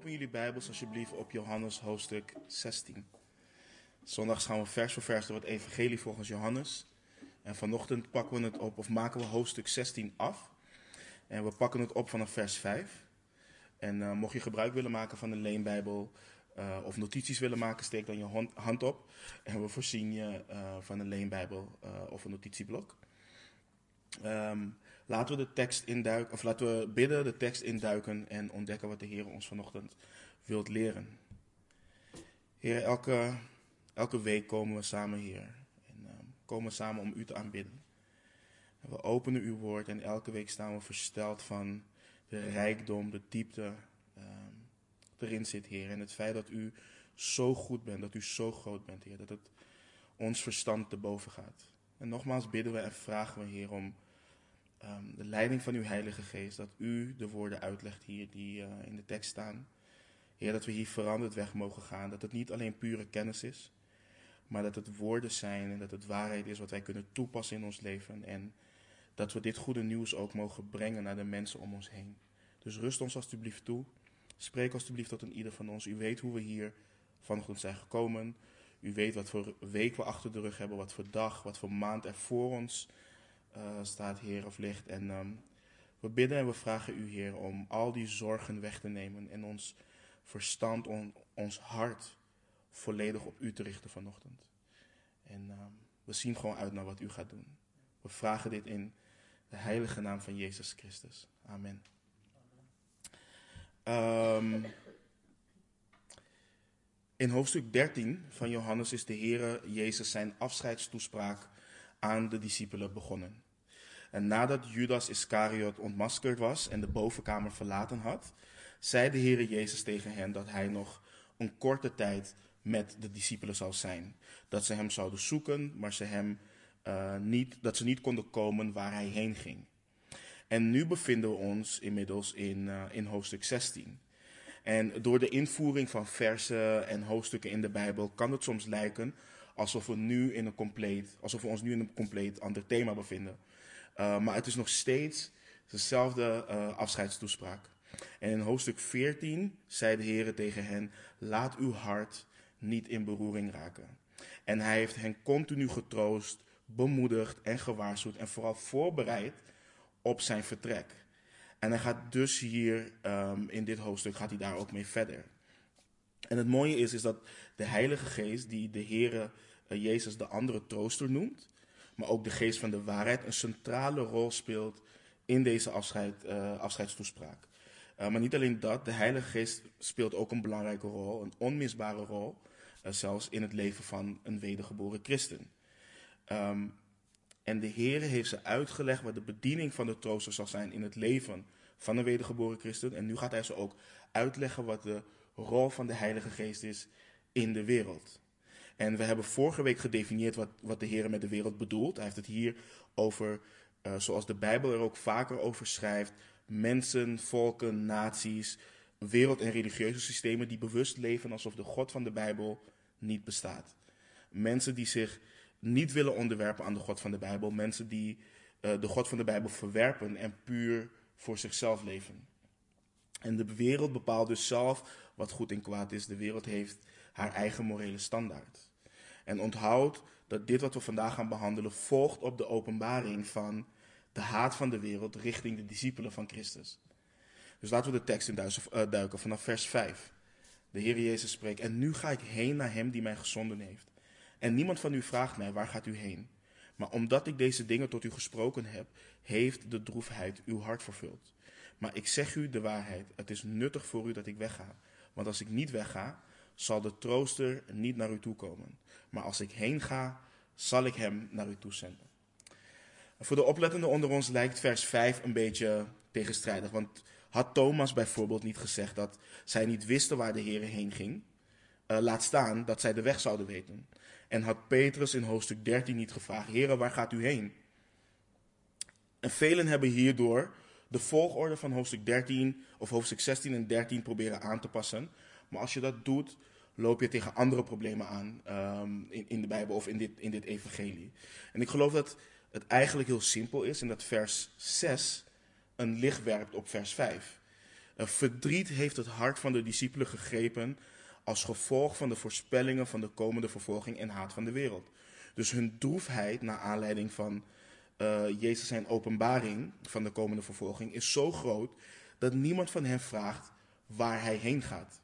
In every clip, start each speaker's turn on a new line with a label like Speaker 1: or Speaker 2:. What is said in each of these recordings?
Speaker 1: Open jullie Bijbels alsjeblieft op Johannes hoofdstuk 16. Zondags gaan we vers voor vers door het Evangelie volgens Johannes. En vanochtend pakken we het op, of maken we hoofdstuk 16 af. En we pakken het op vanaf vers 5. En uh, mocht je gebruik willen maken van een leenbijbel uh, of notities willen maken, steek dan je hand op. En we voorzien je uh, van een leenbijbel of een notitieblok. Um, laten we de tekst induiken, of laten we bidden, de tekst induiken en ontdekken wat de Heer ons vanochtend wilt leren. Heer, elke, elke week komen we samen hier. En uh, komen samen om u te aanbidden. En we openen uw woord en elke week staan we versteld van de rijkdom, de diepte uh, erin zit, Heer. En het feit dat u zo goed bent, dat u zo groot bent, Heer. Dat het ons verstand te boven gaat. En nogmaals bidden we en vragen we, Heer, om um, de leiding van uw Heilige Geest, dat u de woorden uitlegt hier die uh, in de tekst staan. Heer, dat we hier veranderd weg mogen gaan, dat het niet alleen pure kennis is, maar dat het woorden zijn en dat het waarheid is wat wij kunnen toepassen in ons leven. En dat we dit goede nieuws ook mogen brengen naar de mensen om ons heen. Dus rust ons alstublieft toe. Spreek alstublieft tot een ieder van ons. U weet hoe we hier vanochtend zijn gekomen. U weet wat voor week we achter de rug hebben, wat voor dag, wat voor maand er voor ons staat, Heer, of ligt. En um, we bidden en we vragen u, Heer, om al die zorgen weg te nemen en ons verstand, on, ons hart volledig op u te richten vanochtend. En um, we zien gewoon uit naar wat u gaat doen. We vragen dit in de heilige naam van Jezus Christus. Amen. Um, in hoofdstuk 13 van Johannes is de Heere Jezus zijn afscheidstoespraak aan de discipelen begonnen. En nadat Judas Iscariot ontmaskerd was en de bovenkamer verlaten had, zei de Heere Jezus tegen hen dat hij nog een korte tijd met de discipelen zou zijn. Dat ze hem zouden zoeken, maar ze hem, uh, niet, dat ze niet konden komen waar hij heen ging. En nu bevinden we ons inmiddels in, uh, in hoofdstuk 16. En door de invoering van versen en hoofdstukken in de Bijbel kan het soms lijken alsof we, nu in een compleet, alsof we ons nu in een compleet ander thema bevinden. Uh, maar het is nog steeds dezelfde uh, afscheidstoespraak. En in hoofdstuk 14 zei de Heer tegen hen: Laat uw hart niet in beroering raken. En hij heeft hen continu getroost, bemoedigd en gewaarschuwd en vooral voorbereid op zijn vertrek. En hij gaat dus hier um, in dit hoofdstuk gaat hij daar ook mee verder. En het mooie is, is dat de Heilige Geest, die de Heere uh, Jezus de andere trooster noemt, maar ook de Geest van de waarheid, een centrale rol speelt in deze afscheid, uh, afscheidstoespraak. Uh, maar niet alleen dat, de Heilige Geest speelt ook een belangrijke rol, een onmisbare rol, zelfs in het leven van een wedergeboren christen. Um, en de Heere heeft ze uitgelegd wat de bediening van de trooster zal zijn in het leven van een wedergeboren christen. En nu gaat hij ze ook uitleggen wat de rol van de Heilige Geest is in de wereld. En we hebben vorige week gedefinieerd wat, wat de Heer met de wereld bedoelt. Hij heeft het hier over, uh, zoals de Bijbel er ook vaker over schrijft, mensen, volken, naties, wereld- en religieuze systemen die bewust leven alsof de God van de Bijbel niet bestaat. Mensen die zich niet willen onderwerpen aan de God van de Bijbel. Mensen die uh, de God van de Bijbel verwerpen en puur voor zichzelf leven. En de wereld bepaalt dus zelf wat goed en kwaad is. De wereld heeft haar eigen morele standaard. En onthoud dat dit wat we vandaag gaan behandelen volgt op de openbaring van de haat van de wereld richting de discipelen van Christus. Dus laten we de tekst in eh, duiken vanaf vers 5. De Heer Jezus spreekt, en nu ga ik heen naar hem die mij gezonden heeft. En niemand van u vraagt mij, waar gaat u heen? Maar omdat ik deze dingen tot u gesproken heb, heeft de droefheid uw hart vervuld. Maar ik zeg u de waarheid, het is nuttig voor u dat ik wegga. Want als ik niet wegga, zal de trooster niet naar u toe komen. Maar als ik heen ga, zal ik hem naar u toe zenden. Voor de oplettenden onder ons lijkt vers 5 een beetje tegenstrijdig. Want had Thomas bijvoorbeeld niet gezegd dat zij niet wisten waar de Heer heen ging? Uh, laat staan dat zij de weg zouden weten. En had Petrus in hoofdstuk 13 niet gevraagd: Heren, waar gaat u heen? En velen hebben hierdoor de volgorde van hoofdstuk 13 of hoofdstuk 16 en 13 proberen aan te passen. Maar als je dat doet, loop je tegen andere problemen aan um, in, in de Bijbel of in dit, in dit evangelie. En ik geloof dat het eigenlijk heel simpel is en dat vers 6 een licht werpt op vers 5. verdriet heeft het hart van de discipelen gegrepen als gevolg van de voorspellingen van de komende vervolging en haat van de wereld. Dus hun droefheid naar aanleiding van uh, Jezus zijn openbaring van de komende vervolging is zo groot dat niemand van hen vraagt waar hij heen gaat.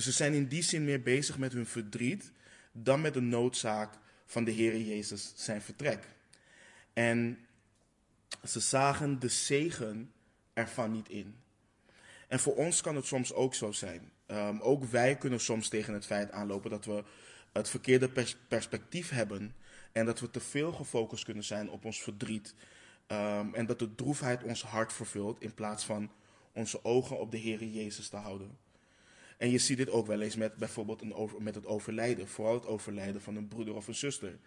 Speaker 1: Dus ze zijn in die zin meer bezig met hun verdriet dan met de noodzaak van de Heer Jezus zijn vertrek. En ze zagen de zegen ervan niet in. En voor ons kan het soms ook zo zijn. Um, ook wij kunnen soms tegen het feit aanlopen dat we het verkeerde pers perspectief hebben. En dat we te veel gefocust kunnen zijn op ons verdriet. Um, en dat de droefheid ons hart vervult in plaats van onze ogen op de Heer Jezus te houden. En je ziet dit ook wel eens met bijvoorbeeld met het overlijden. Vooral het overlijden van een broeder of een zuster.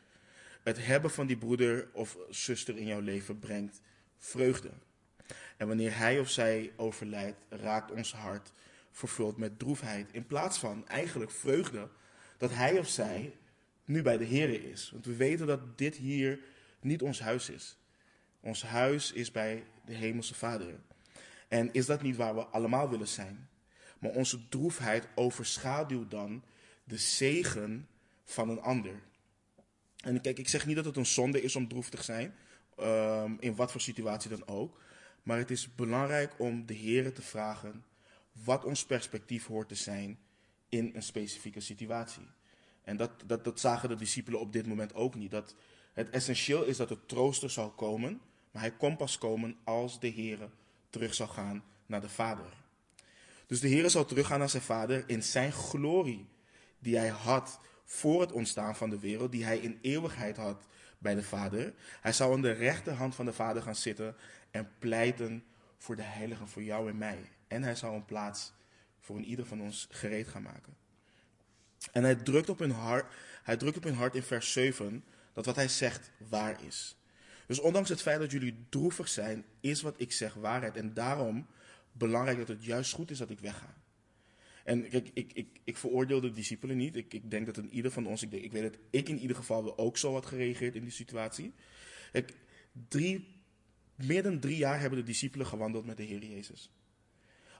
Speaker 1: Het hebben van die broeder of zuster in jouw leven brengt vreugde. En wanneer hij of zij overlijdt, raakt ons hart vervuld met droefheid. In plaats van eigenlijk vreugde dat hij of zij nu bij de Heer is. Want we weten dat dit hier niet ons huis is. Ons huis is bij de Hemelse Vader. En is dat niet waar we allemaal willen zijn? Maar onze droefheid overschaduwt dan de zegen van een ander. En kijk, ik zeg niet dat het een zonde is om droef te zijn, um, in wat voor situatie dan ook. Maar het is belangrijk om de Heer te vragen wat ons perspectief hoort te zijn in een specifieke situatie. En dat, dat, dat zagen de discipelen op dit moment ook niet. Dat het essentieel is dat de trooster zal komen, maar hij komt pas komen als de Heer terug zal gaan naar de Vader. Dus de Heer zal teruggaan naar zijn Vader in zijn glorie die hij had voor het ontstaan van de wereld, die hij in eeuwigheid had bij de Vader. Hij zou aan de rechterhand van de Vader gaan zitten en pleiten voor de heiligen, voor jou en mij. En hij zou een plaats voor een ieder van ons gereed gaan maken. En hij drukt op hun hart, hij drukt op hun hart in vers 7 dat wat hij zegt waar is. Dus ondanks het feit dat jullie droevig zijn, is wat ik zeg waarheid. En daarom belangrijk dat het juist goed is dat ik wegga. En kijk, ik, ik, ik veroordeel de discipelen niet. Ik, ik denk dat in ieder van ons, ik, denk, ik weet dat ik in ieder geval ook zo had gereageerd in die situatie. Ik, drie, meer dan drie jaar hebben de discipelen gewandeld met de Heer Jezus.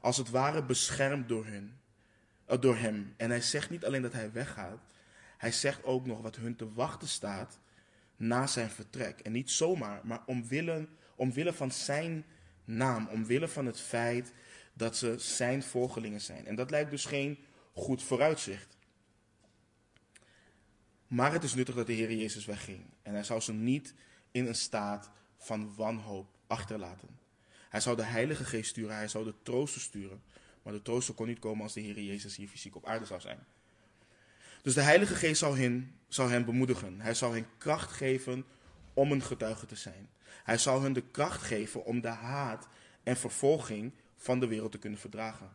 Speaker 1: Als het ware beschermd door, hun, uh, door hem. En hij zegt niet alleen dat hij weggaat, hij zegt ook nog wat hun te wachten staat na zijn vertrek. En niet zomaar, maar omwille, omwille van zijn naam, omwille van het feit dat ze zijn volgelingen zijn. En dat lijkt dus geen goed vooruitzicht. Maar het is nuttig dat de Heer Jezus wegging. En hij zou ze niet in een staat van wanhoop achterlaten. Hij zou de Heilige Geest sturen, hij zou de trooster sturen. Maar de trooster kon niet komen als de Heer Jezus hier fysiek op aarde zou zijn. Dus de Heilige Geest zou hen, zou hen bemoedigen. Hij zou hen kracht geven om een getuige te zijn. Hij zou hen de kracht geven om de haat en vervolging van de wereld te kunnen verdragen.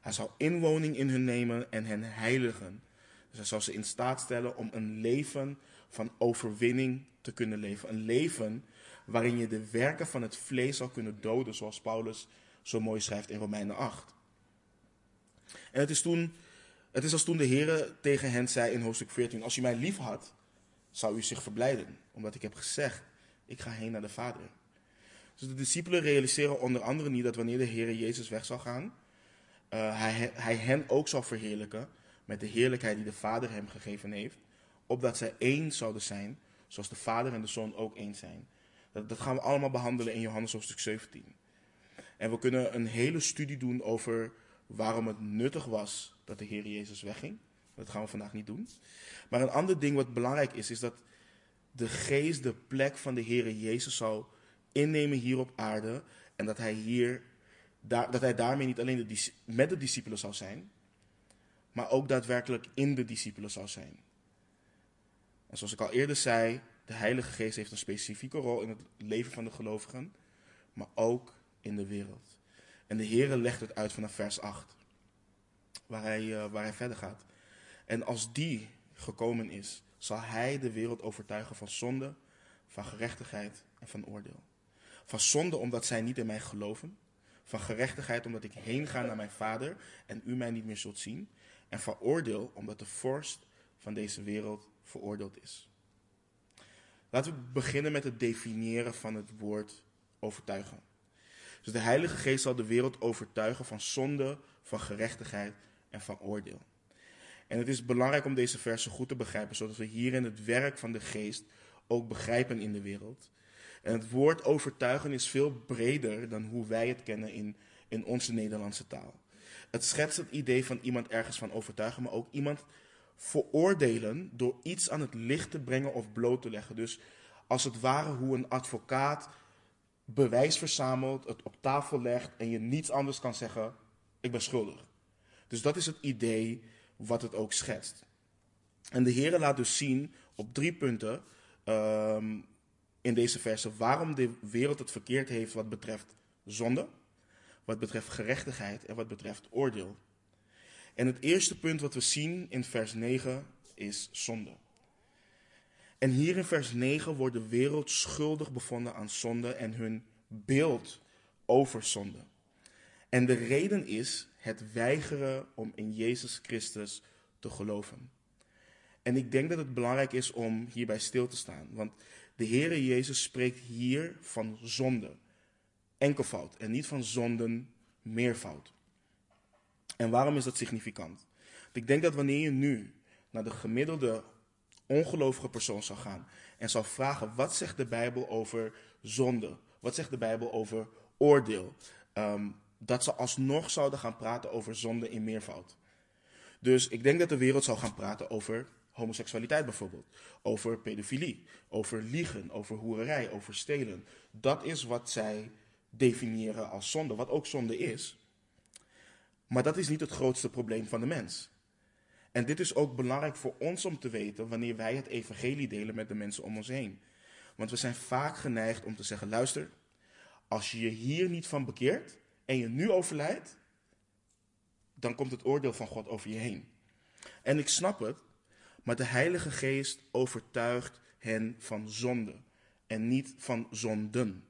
Speaker 1: Hij zou inwoning in hun nemen en hen heiligen. Dus hij zou ze in staat stellen om een leven van overwinning te kunnen leven. Een leven waarin je de werken van het vlees zou kunnen doden, zoals Paulus zo mooi schrijft in Romeinen 8. En het is, toen, het is als toen de Heer tegen hen zei in hoofdstuk 14, als u mij lief had, zou u zich verblijden, omdat ik heb gezegd, ik ga heen naar de Vader. Dus de discipelen realiseren onder andere niet dat wanneer de Heer Jezus weg zal gaan, uh, hij, hij hen ook zal verheerlijken met de heerlijkheid die de Vader hem gegeven heeft, opdat zij één zouden zijn, zoals de Vader en de Zoon ook één zijn. Dat, dat gaan we allemaal behandelen in Johannes hoofdstuk 17. En we kunnen een hele studie doen over waarom het nuttig was dat de Heer Jezus wegging. Dat gaan we vandaag niet doen. Maar een ander ding wat belangrijk is, is dat de geest de plek van de Heer Jezus zou innemen hier op aarde. En dat hij hier, daar, dat hij daarmee niet alleen de, met de discipelen zou zijn, maar ook daadwerkelijk in de discipelen zou zijn. En zoals ik al eerder zei, de Heilige Geest heeft een specifieke rol in het leven van de gelovigen, maar ook in de wereld. En de Heere legt het uit vanaf vers 8, waar hij, uh, waar hij verder gaat. En als die gekomen is, zal hij de wereld overtuigen van zonde, van gerechtigheid en van oordeel. Van zonde omdat zij niet in mij geloven. Van gerechtigheid omdat ik heen ga naar mijn vader en u mij niet meer zult zien. En van oordeel omdat de vorst van deze wereld veroordeeld is. Laten we beginnen met het definiëren van het woord overtuigen. Dus de Heilige Geest zal de wereld overtuigen van zonde, van gerechtigheid en van oordeel. En het is belangrijk om deze versen goed te begrijpen, zodat we hierin het werk van de Geest ook begrijpen in de wereld. En het woord overtuigen is veel breder dan hoe wij het kennen in, in onze Nederlandse taal. Het schetst het idee van iemand ergens van overtuigen, maar ook iemand veroordelen door iets aan het licht te brengen of bloot te leggen. Dus als het ware hoe een advocaat bewijs verzamelt, het op tafel legt en je niets anders kan zeggen, ik ben schuldig. Dus dat is het idee wat het ook schetst. En de Heer laat dus zien op drie punten um, in deze verse waarom de wereld het verkeerd heeft wat betreft zonde, wat betreft gerechtigheid en wat betreft oordeel. En het eerste punt wat we zien in vers 9 is zonde. En hier in vers 9 wordt de wereld schuldig bevonden aan zonde en hun beeld over zonde. En de reden is het weigeren om in Jezus Christus te geloven. En ik denk dat het belangrijk is om hierbij stil te staan. Want de Heere Jezus spreekt hier van zonde. Enkelvoud. En niet van zonden meervoud. En waarom is dat significant? Ik denk dat wanneer je nu naar de gemiddelde ongelovige persoon zou gaan en zou vragen: wat zegt de Bijbel over zonde? Wat zegt de Bijbel over oordeel? Um, dat ze alsnog zouden gaan praten over zonde in meervoud. Dus ik denk dat de wereld zou gaan praten over homoseksualiteit bijvoorbeeld, over pedofilie, over liegen, over hoererij, over stelen. Dat is wat zij definiëren als zonde, wat ook zonde is. Maar dat is niet het grootste probleem van de mens. En dit is ook belangrijk voor ons om te weten wanneer wij het evangelie delen met de mensen om ons heen. Want we zijn vaak geneigd om te zeggen: luister, als je je hier niet van bekeert en je nu overlijdt, dan komt het oordeel van God over je heen. En ik snap het, maar de Heilige Geest overtuigt hen van zonde en niet van zonden.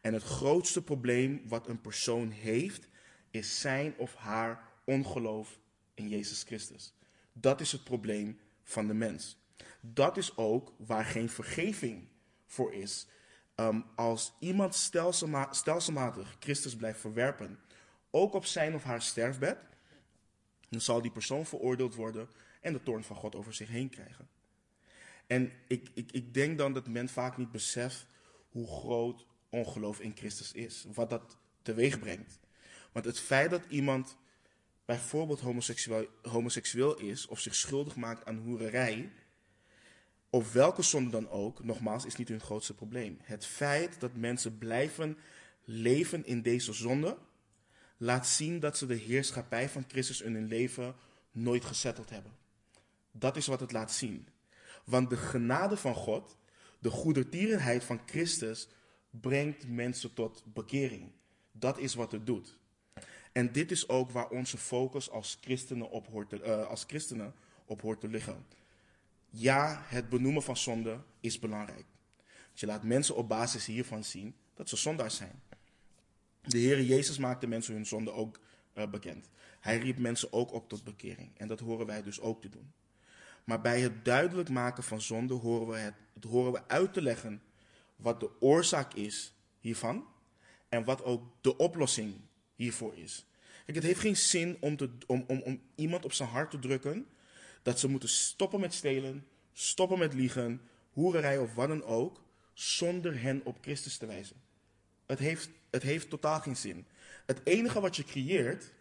Speaker 1: En het grootste probleem wat een persoon heeft, is zijn of haar ongeloof in Jezus Christus. Dat is het probleem van de mens. Dat is ook waar geen vergeving voor is. Um, als iemand stelselma stelselmatig Christus blijft verwerpen, ook op zijn of haar sterfbed, dan zal die persoon veroordeeld worden en de toorn van God over zich heen krijgen. En ik, ik, ik denk dan dat men vaak niet beseft hoe groot ongeloof in Christus is, wat dat teweeg brengt. Want het feit dat iemand bijvoorbeeld homoseksueel, homoseksueel is of zich schuldig maakt aan hoererij, of welke zonde dan ook, nogmaals, is niet hun grootste probleem. Het feit dat mensen blijven leven in deze zonde, laat zien dat ze de heerschappij van Christus in hun leven nooit gezetteld hebben. Dat is wat het laat zien. Want de genade van God, de goedertierenheid van Christus, brengt mensen tot bekering. Dat is wat het doet. En dit is ook waar onze focus als christenen op hoort te, uh, als christenen op hoort te liggen. Ja, het benoemen van zonde is belangrijk. je laat mensen op basis hiervan zien dat ze zondaars zijn. De Heer Jezus maakte mensen hun zonde ook uh, bekend. Hij riep mensen ook op tot bekering. En dat horen wij dus ook te doen. Maar bij het duidelijk maken van zonde horen we, het, het horen we uit te leggen wat de oorzaak is hiervan en wat ook de oplossing hiervoor is. Het heeft geen zin om, te, om, om, om iemand op zijn hart te drukken dat ze moeten stoppen met stelen, stoppen met liegen, hoererij of wat dan ook, zonder hen op Christus te wijzen. Het heeft, het heeft totaal geen zin. Het enige wat je creëert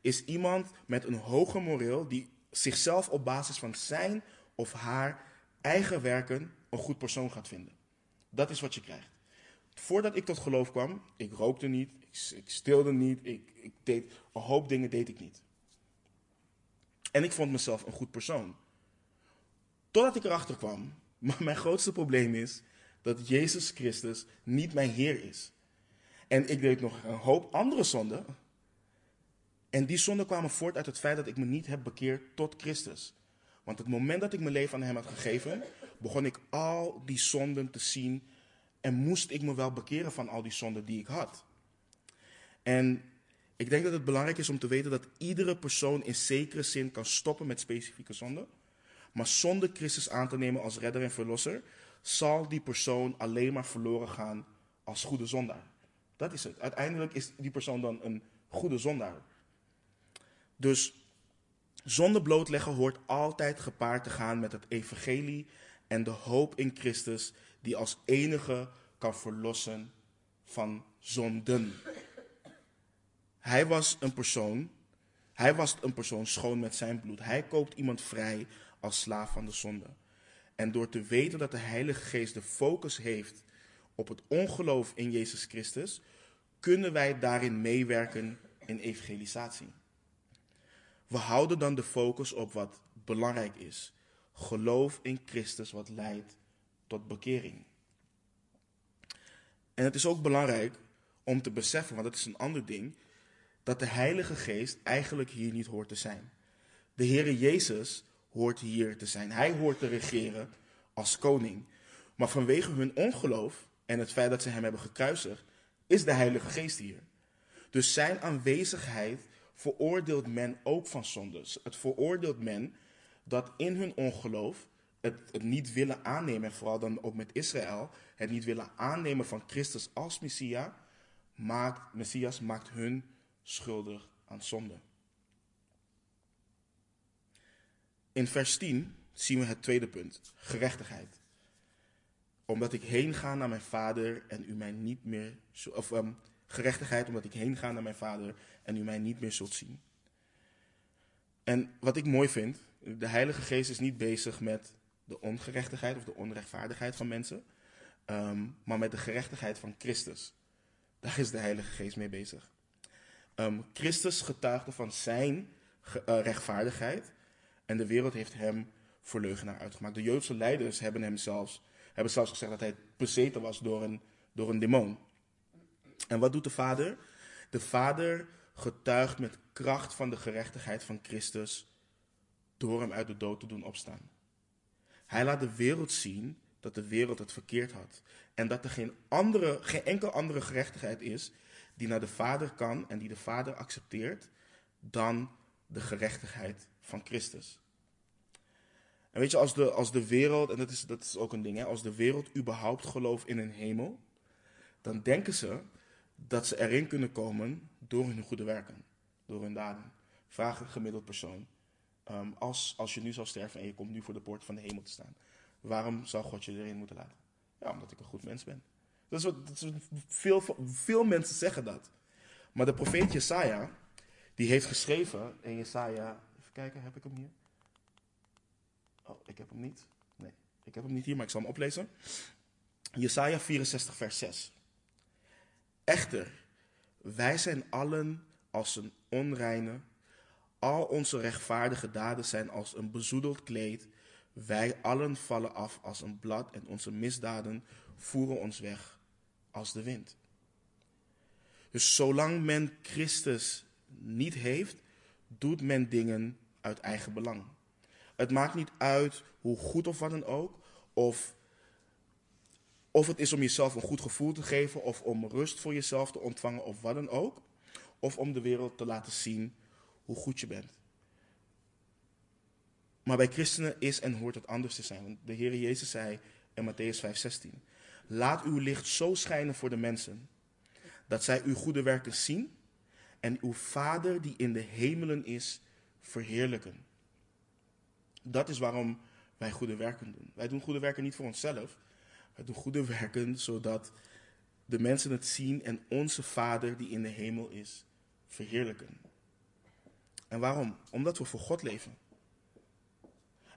Speaker 1: is iemand met een hoger moreel die zichzelf op basis van zijn of haar eigen werken een goed persoon gaat vinden. Dat is wat je krijgt. Voordat ik tot geloof kwam, ik rookte niet, ik, ik stilde niet, ik, ik deed een hoop dingen deed ik niet. En ik vond mezelf een goed persoon. Totdat ik erachter kwam, maar mijn grootste probleem is dat Jezus Christus niet mijn Heer is. En ik deed nog een hoop andere zonden. En die zonden kwamen voort uit het feit dat ik me niet heb bekeerd tot Christus. Want het moment dat ik mijn leven aan Hem had gegeven, begon ik al die zonden te zien en moest ik me wel bekeren van al die zonden die ik had. En ik denk dat het belangrijk is om te weten dat iedere persoon in zekere zin kan stoppen met specifieke zonden. Maar zonder Christus aan te nemen als redder en verlosser, zal die persoon alleen maar verloren gaan als goede zondaar. Dat is het. Uiteindelijk is die persoon dan een goede zondaar. Dus zonde blootleggen hoort altijd gepaard te gaan met het evangelie en de hoop in Christus die als enige kan verlossen van zonden. Hij was een persoon, hij was een persoon schoon met zijn bloed. Hij koopt iemand vrij als slaaf van de zonde. En door te weten dat de Heilige Geest de focus heeft op het ongeloof in Jezus Christus, kunnen wij daarin meewerken in evangelisatie. We houden dan de focus op wat belangrijk is. Geloof in Christus wat leidt tot bekering. En het is ook belangrijk om te beseffen, want dat is een ander ding, dat de Heilige Geest eigenlijk hier niet hoort te zijn. De Heere Jezus hoort hier te zijn. Hij hoort te regeren als koning. Maar vanwege hun ongeloof en het feit dat ze hem hebben gekruisigd, is de Heilige Geest hier. Dus zijn aanwezigheid veroordeelt men ook van zondes. Het veroordeelt men dat in hun ongeloof het, niet willen aannemen, en vooral dan ook met Israël, het niet willen aannemen van Christus als Messia, maakt, Messias maakt hun schuldig aan zonde. In vers 10 zien we het tweede punt, gerechtigheid. Omdat ik heen ga naar mijn vader en u mij niet meer, of um, gerechtigheid omdat ik heen ga naar mijn vader en u mij niet meer zult zien. En wat ik mooi vind, de Heilige Geest is niet bezig met de ongerechtigheid of de onrechtvaardigheid van mensen, um, maar met de gerechtigheid van Christus. Daar is de Heilige Geest mee bezig. Um, Christus getuigde van zijn uh, rechtvaardigheid en de wereld heeft hem voor leugenaar uitgemaakt. De Joodse leiders hebben hem zelfs, hebben zelfs gezegd dat hij bezeten was door een, door een demon. En wat doet de Vader? De Vader getuigt met kracht van de gerechtigheid van Christus door hem uit de dood te doen opstaan. Hij laat de wereld zien dat de wereld het verkeerd had. En dat er geen, andere, geen enkel andere gerechtigheid is die naar de Vader kan en die de Vader accepteert dan de gerechtigheid van Christus. En weet je, als de, als de wereld, en dat is, dat is ook een ding, hè, als de wereld überhaupt gelooft in een hemel, dan denken ze dat ze erin kunnen komen door hun goede werken, door hun daden. Vraag een gemiddeld persoon. Um, als, als je nu zou sterven en je komt nu voor de poort van de hemel te staan, waarom zou God je erin moeten laten? Ja, omdat ik een goed mens ben. Dat veel, veel mensen zeggen dat. Maar de profeet Jesaja, die heeft geschreven in Jesaja, even kijken, heb ik hem hier? Oh, ik heb hem niet. Nee, ik heb hem niet hier, maar ik zal hem oplezen. Jesaja 64, vers 6. Echter, wij zijn allen als een onreine. Al onze rechtvaardige daden zijn als een bezoedeld kleed. Wij allen vallen af als een blad en onze misdaden voeren ons weg als de wind. Dus zolang men Christus niet heeft, doet men dingen uit eigen belang. Het maakt niet uit hoe goed of wat dan ook, of of het is om jezelf een goed gevoel te geven, of om rust voor jezelf te ontvangen, of wat dan ook. Of om de wereld te laten zien hoe goed je bent. Maar bij christenen is en hoort het anders te zijn. Want de Heer Jezus zei in Matthäus 5:16: Laat uw licht zo schijnen voor de mensen, dat zij uw goede werken zien en uw Vader die in de hemelen is, verheerlijken. Dat is waarom wij goede werken doen. Wij doen goede werken niet voor onszelf, wij doen goede werken zodat de mensen het zien en onze Vader die in de hemel is verheerlijken. En waarom? Omdat we voor God leven.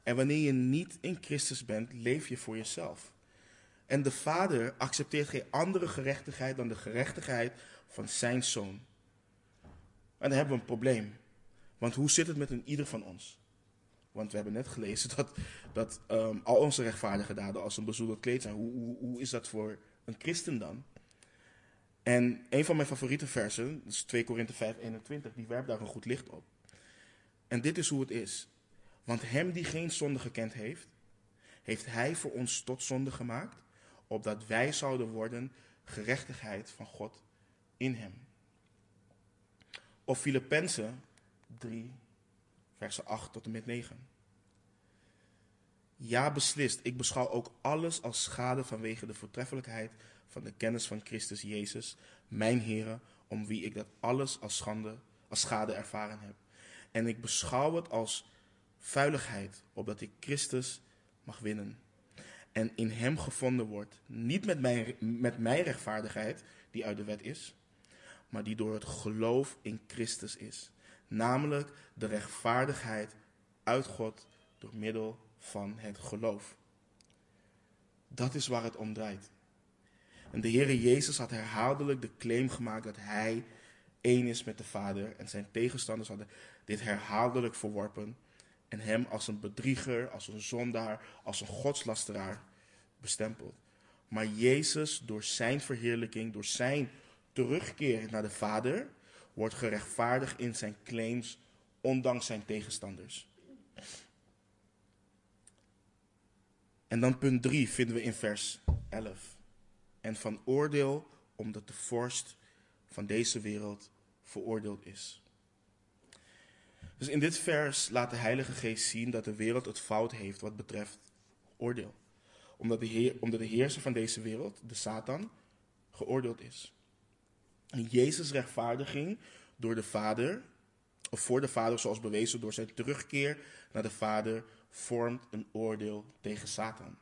Speaker 1: En wanneer je niet in Christus bent, leef je voor jezelf. En de Vader accepteert geen andere gerechtigheid dan de gerechtigheid van zijn zoon. En dan hebben we een probleem. Want hoe zit het met een ieder van ons? Want we hebben net gelezen dat, dat um, al onze rechtvaardige daden als een bezoedeld kleed zijn. Hoe, hoe, hoe is dat voor een christen dan? En een van mijn favoriete versen, is 2 Korinthe 5, 21, die werpt daar een goed licht op. En dit is hoe het is. Want hem die geen zonde gekend heeft, heeft hij voor ons tot zonde gemaakt, opdat wij zouden worden gerechtigheid van God in hem. Of Filippenzen 3, versen 8 tot en met 9. Ja, beslist. Ik beschouw ook alles als schade vanwege de voortreffelijkheid van de kennis van Christus Jezus, mijn Heer, om wie ik dat alles als, schande, als schade ervaren heb. En ik beschouw het als vuiligheid, opdat ik Christus mag winnen. En in hem gevonden wordt, niet met mijn, met mijn rechtvaardigheid, die uit de wet is, maar die door het geloof in Christus is. Namelijk de rechtvaardigheid uit God door middel van het geloof. Dat is waar het om draait. En de Heere Jezus had herhaaldelijk de claim gemaakt dat hij één is met de Vader. En zijn tegenstanders hadden dit herhaaldelijk verworpen. En hem als een bedrieger, als een zondaar, als een godslasteraar bestempeld. Maar Jezus, door zijn verheerlijking, door zijn terugkeer naar de Vader, wordt gerechtvaardigd in zijn claims, ondanks zijn tegenstanders. En dan punt 3 vinden we in vers 11. En van oordeel omdat de vorst van deze wereld veroordeeld is. Dus in dit vers laat de Heilige Geest zien dat de wereld het fout heeft wat betreft oordeel. Omdat de, heer, omdat de heerser van deze wereld, de Satan, geoordeeld is. En Jezus' rechtvaardiging door de Vader, of voor de Vader, zoals bewezen door zijn terugkeer naar de Vader, vormt een oordeel tegen Satan.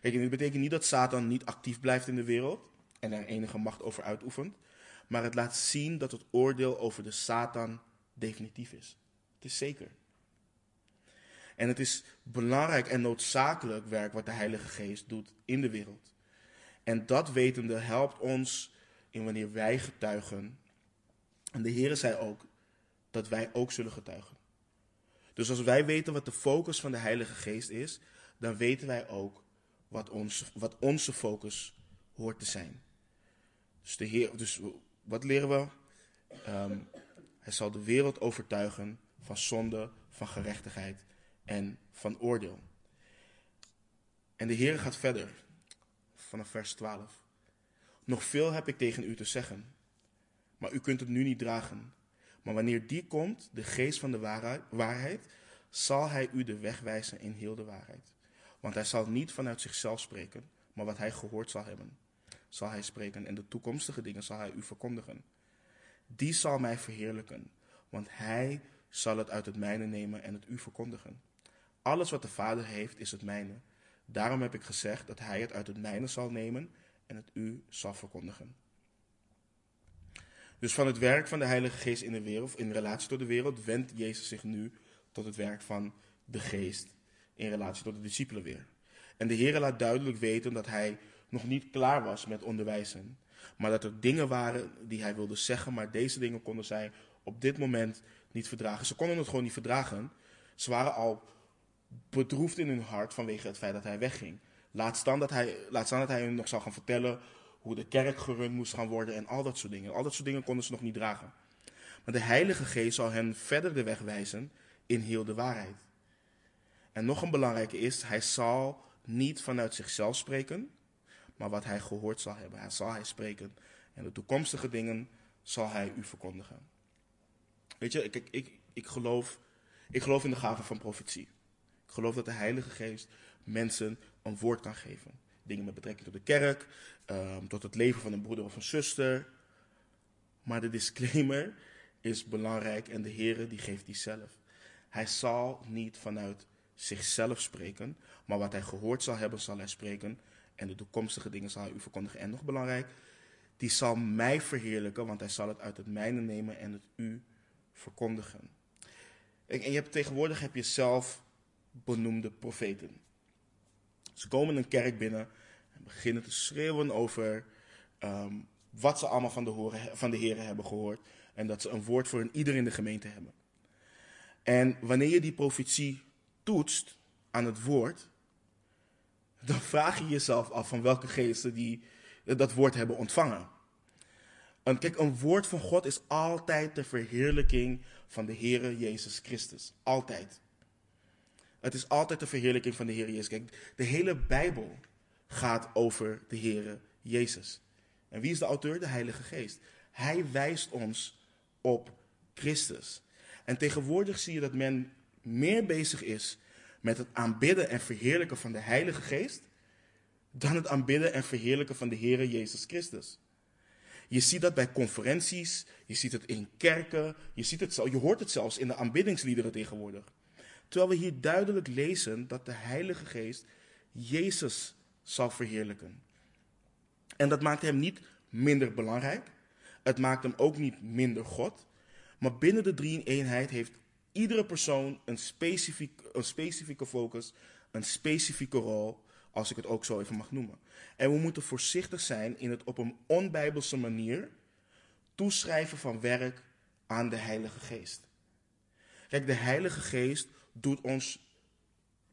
Speaker 1: Kijk, dit betekent niet dat Satan niet actief blijft in de wereld en er enige macht over uitoefent, maar het laat zien dat het oordeel over de Satan definitief is. Het is zeker. En het is belangrijk en noodzakelijk werk wat de Heilige Geest doet in de wereld. En dat wetende helpt ons in wanneer wij getuigen. En de Heer zei ook dat wij ook zullen getuigen. Dus als wij weten wat de focus van de Heilige Geest is, dan weten wij ook wat, ons, wat onze focus hoort te zijn. Dus, de Heer, dus wat leren we? Um, hij zal de wereld overtuigen van zonde, van gerechtigheid en van oordeel. En de Heer gaat verder, vanaf vers 12. Nog veel heb ik tegen u te zeggen, maar u kunt het nu niet dragen. Maar wanneer die komt, de geest van de waarheid, zal hij u de weg wijzen in heel de waarheid. Want hij zal niet vanuit zichzelf spreken, maar wat hij gehoord zal hebben, zal hij spreken. En de toekomstige dingen zal hij u verkondigen. Die zal mij verheerlijken, want hij zal het uit het mijne nemen en het u verkondigen. Alles wat de Vader heeft, is het mijne. Daarom heb ik gezegd dat hij het uit het mijne zal nemen en het u zal verkondigen. Dus van het werk van de Heilige Geest in de wereld, in relatie tot de wereld, wendt Jezus zich nu tot het werk van de Geest in relatie tot de discipelen weer. En de Heer laat duidelijk weten dat hij nog niet klaar was met onderwijzen. Maar dat er dingen waren die hij wilde zeggen, maar deze dingen konden zij op dit moment niet verdragen. Ze konden het gewoon niet verdragen. Ze waren al bedroefd in hun hart vanwege het feit dat hij wegging. Laat staan dat hij, laat staan dat hij hun nog zou gaan vertellen hoe de kerk gerund moest gaan worden en al dat soort dingen. Al dat soort dingen konden ze nog niet dragen. Maar de Heilige Geest zal hen verder de weg wijzen in heel de waarheid. En nog een belangrijke is, hij zal niet vanuit zichzelf spreken, maar wat hij gehoord zal hebben. Hij zal hij spreken en de toekomstige dingen zal hij u verkondigen. Weet je, ik, ik, geloof, ik geloof in de gave van profetie. Ik geloof dat de Heilige Geest mensen een woord kan geven. Dingen met betrekking tot de kerk, ehm, tot het leven van een broeder of een zuster. Maar de disclaimer is belangrijk en de Heer die geeft die zelf. Hij zal niet vanuit zichzelf spreken, maar wat hij gehoord zal hebben, zal hij spreken. En de toekomstige dingen zal hij u verkondigen. En nog belangrijk, die zal mij verheerlijken, want hij zal het uit het mijne nemen en het u verkondigen. En je hebt, tegenwoordig heb je zelf benoemde profeten. Ze komen een kerk binnen en beginnen te schreeuwen over ehm, wat ze allemaal van de, horen, van de Heer hebben gehoord. En dat ze een woord voor ieder in de gemeente hebben. En wanneer je die profetie toetst aan het woord, dan vraag je jezelf af van welke geesten die dat woord hebben ontvangen. En kijk, een woord van God is altijd de verheerlijking van de Heere Jezus Christus. Altijd. Het is altijd de verheerlijking van de Heer Jezus. Kijk, de hele Bijbel gaat over de Heere Jezus. En wie is de auteur? De Heilige Geest. Hij wijst ons op Christus. En tegenwoordig zie je dat men meer bezig is met het aanbidden en verheerlijken van de Heilige Geest dan het aanbidden en verheerlijken van de Heer Jezus Christus. Je ziet dat bij conferenties, je ziet het in kerken, je, ziet het, je hoort het zelfs in de aanbiddingsliederen tegenwoordig. Terwijl we hier duidelijk lezen dat de Heilige Geest Jezus zal verheerlijken. En dat maakt hem niet minder belangrijk. Het maakt hem ook niet minder God. Maar binnen de drie-eenheid heeft iedere persoon een, specifiek, een specifieke focus, een specifieke rol, als ik het ook zo even mag noemen. En we moeten voorzichtig zijn in het op een onbijbelse manier toeschrijven van werk aan de Heilige Geest. Kijk, de Heilige Geest doet ons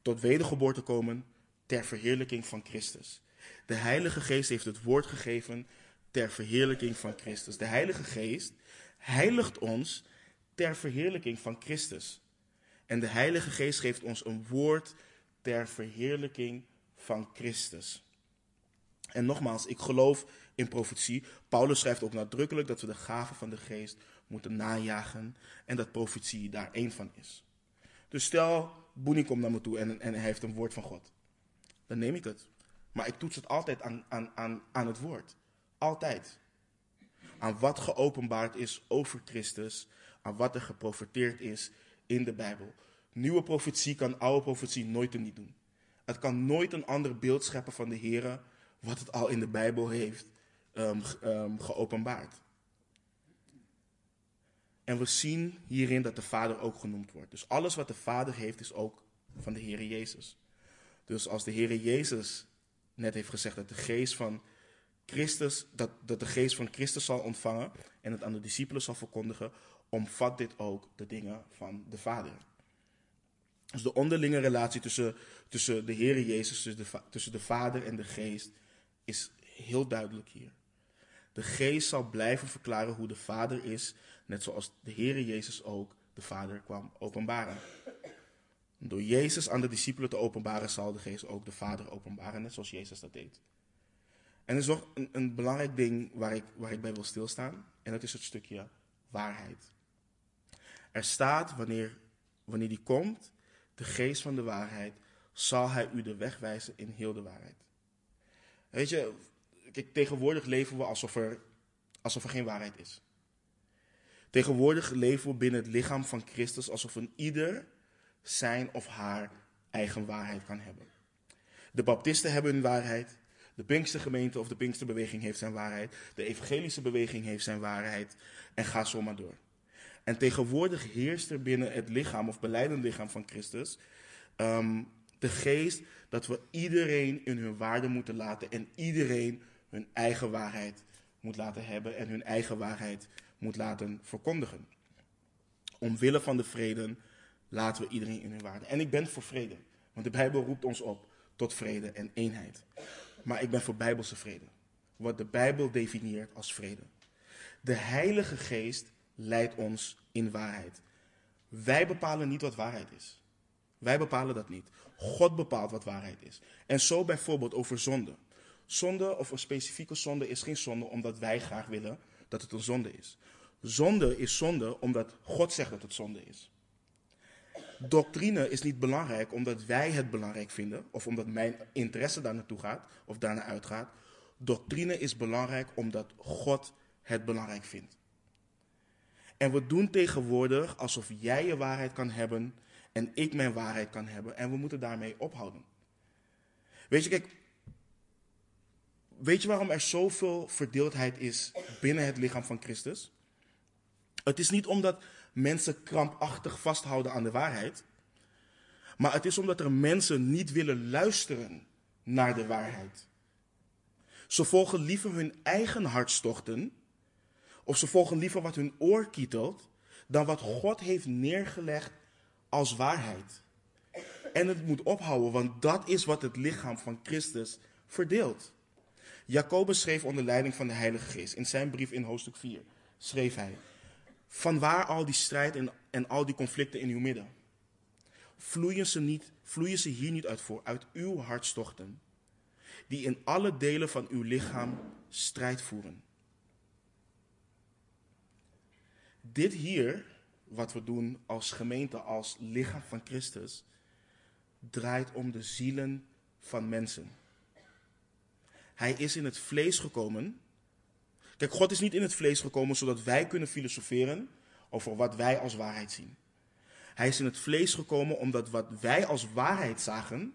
Speaker 1: tot wedergeboorte komen ter verheerlijking van Christus. De Heilige Geest heeft het woord gegeven ter verheerlijking van Christus. De Heilige Geest heiligt ons ter verheerlijking van Christus. En de Heilige Geest geeft ons een woord ter verheerlijking van Christus. En nogmaals, ik geloof in profetie. Paulus schrijft ook nadrukkelijk dat we de gaven van de geest moeten najagen en dat profetie daar één van is. Dus stel, Boenie komt naar me toe en, en hij heeft een woord van God. Dan neem ik het. Maar ik toets het altijd aan, aan, aan, aan het woord. Altijd. Aan wat geopenbaard is over Christus. Aan wat er geprofeteerd is in de Bijbel. Nieuwe profetie kan oude profetie nooit niet doen. Het kan nooit een ander beeld scheppen van de Heer wat het al in de Bijbel heeft um, um, geopenbaard. En we zien hierin dat de Vader ook genoemd wordt. Dus alles wat de Vader heeft is ook van de Heer Jezus. Dus als de Heer Jezus net heeft gezegd dat de geest van Christus, dat, dat de geest van Christus zal ontvangen en het aan de discipelen zal verkondigen, omvat dit ook de dingen van de Vader. Dus de onderlinge relatie tussen, tussen de Heer Jezus, tussen de, tussen de Vader en de Geest, is heel duidelijk hier. De Geest zal blijven verklaren hoe de Vader is, net zoals de Heer Jezus ook de Vader kwam openbaren. Door Jezus aan de discipelen te openbaren, zal de Geest ook de Vader openbaren, net zoals Jezus dat deed. En er is nog een, een belangrijk ding waar ik, waar ik bij wil stilstaan, en dat is het stukje waarheid. Er staat, wanneer, wanneer die komt, de geest van de waarheid, zal hij u de weg wijzen in heel de waarheid. Weet je, tegenwoordig leven we alsof er, alsof er geen waarheid is. Tegenwoordig leven we binnen het lichaam van Christus alsof een ieder zijn of haar eigen waarheid kan hebben. De baptisten hebben hun waarheid. De Pinkstergemeente of de Pinksterbeweging heeft zijn waarheid. De evangelische beweging heeft zijn waarheid. En ga zo maar door. En tegenwoordig heerst er binnen het lichaam of beleidend lichaam van Christus ehm, de geest dat we iedereen in hun waarde moeten laten en iedereen hun eigen waarheid moet laten hebben en hun eigen waarheid moet laten verkondigen. Omwille van de vrede laten we iedereen in hun waarde. En ik ben voor vrede, want de Bijbel roept ons op tot vrede en eenheid. Maar ik ben voor bijbelse vrede, wat de Bijbel definieert als vrede. De Heilige Geest leidt ons in waarheid. Wij bepalen niet wat waarheid is. Wij bepalen dat niet. God bepaalt wat waarheid is. En zo bijvoorbeeld over zonde. Zonde of een specifieke zonde is geen zonde omdat wij graag willen dat het een zonde is. Zonde is zonde omdat God zegt dat het zonde is. Doctrine is niet belangrijk omdat wij het belangrijk vinden of omdat mijn interesse daar naartoe gaat of daarna uitgaat. Doctrine is belangrijk omdat God het belangrijk vindt. En we doen tegenwoordig alsof jij je waarheid kan hebben en ik mijn waarheid kan hebben. En we moeten daarmee ophouden. Weet je, kijk, weet je waarom er zoveel verdeeldheid is binnen het lichaam van Christus? Het is niet omdat mensen krampachtig vasthouden aan de waarheid, maar het is omdat er mensen niet willen luisteren naar de waarheid. Ze volgen liever hun eigen hartstochten of ze volgen liever wat hun oor kietelt dan wat God heeft neergelegd als waarheid. En het moet ophouden, want dat is wat het lichaam van Christus verdeelt. Jacobus schreef onder leiding van de Heilige Geest. In zijn brief in hoofdstuk 4 schreef hij: Van waar al die strijd en, en al die conflicten in uw midden? Vloeien ze, niet, vloeien ze hier niet uit voor, uit uw hartstochten, die in alle delen van uw lichaam strijd voeren? Dit hier, wat we doen als gemeente, als lichaam van Christus, draait om de zielen van mensen. Hij is in het vlees gekomen. Kijk, God is niet in het vlees gekomen zodat wij kunnen filosoferen over wat wij als waarheid zien. Hij is in het vlees gekomen omdat wat wij als waarheid zagen,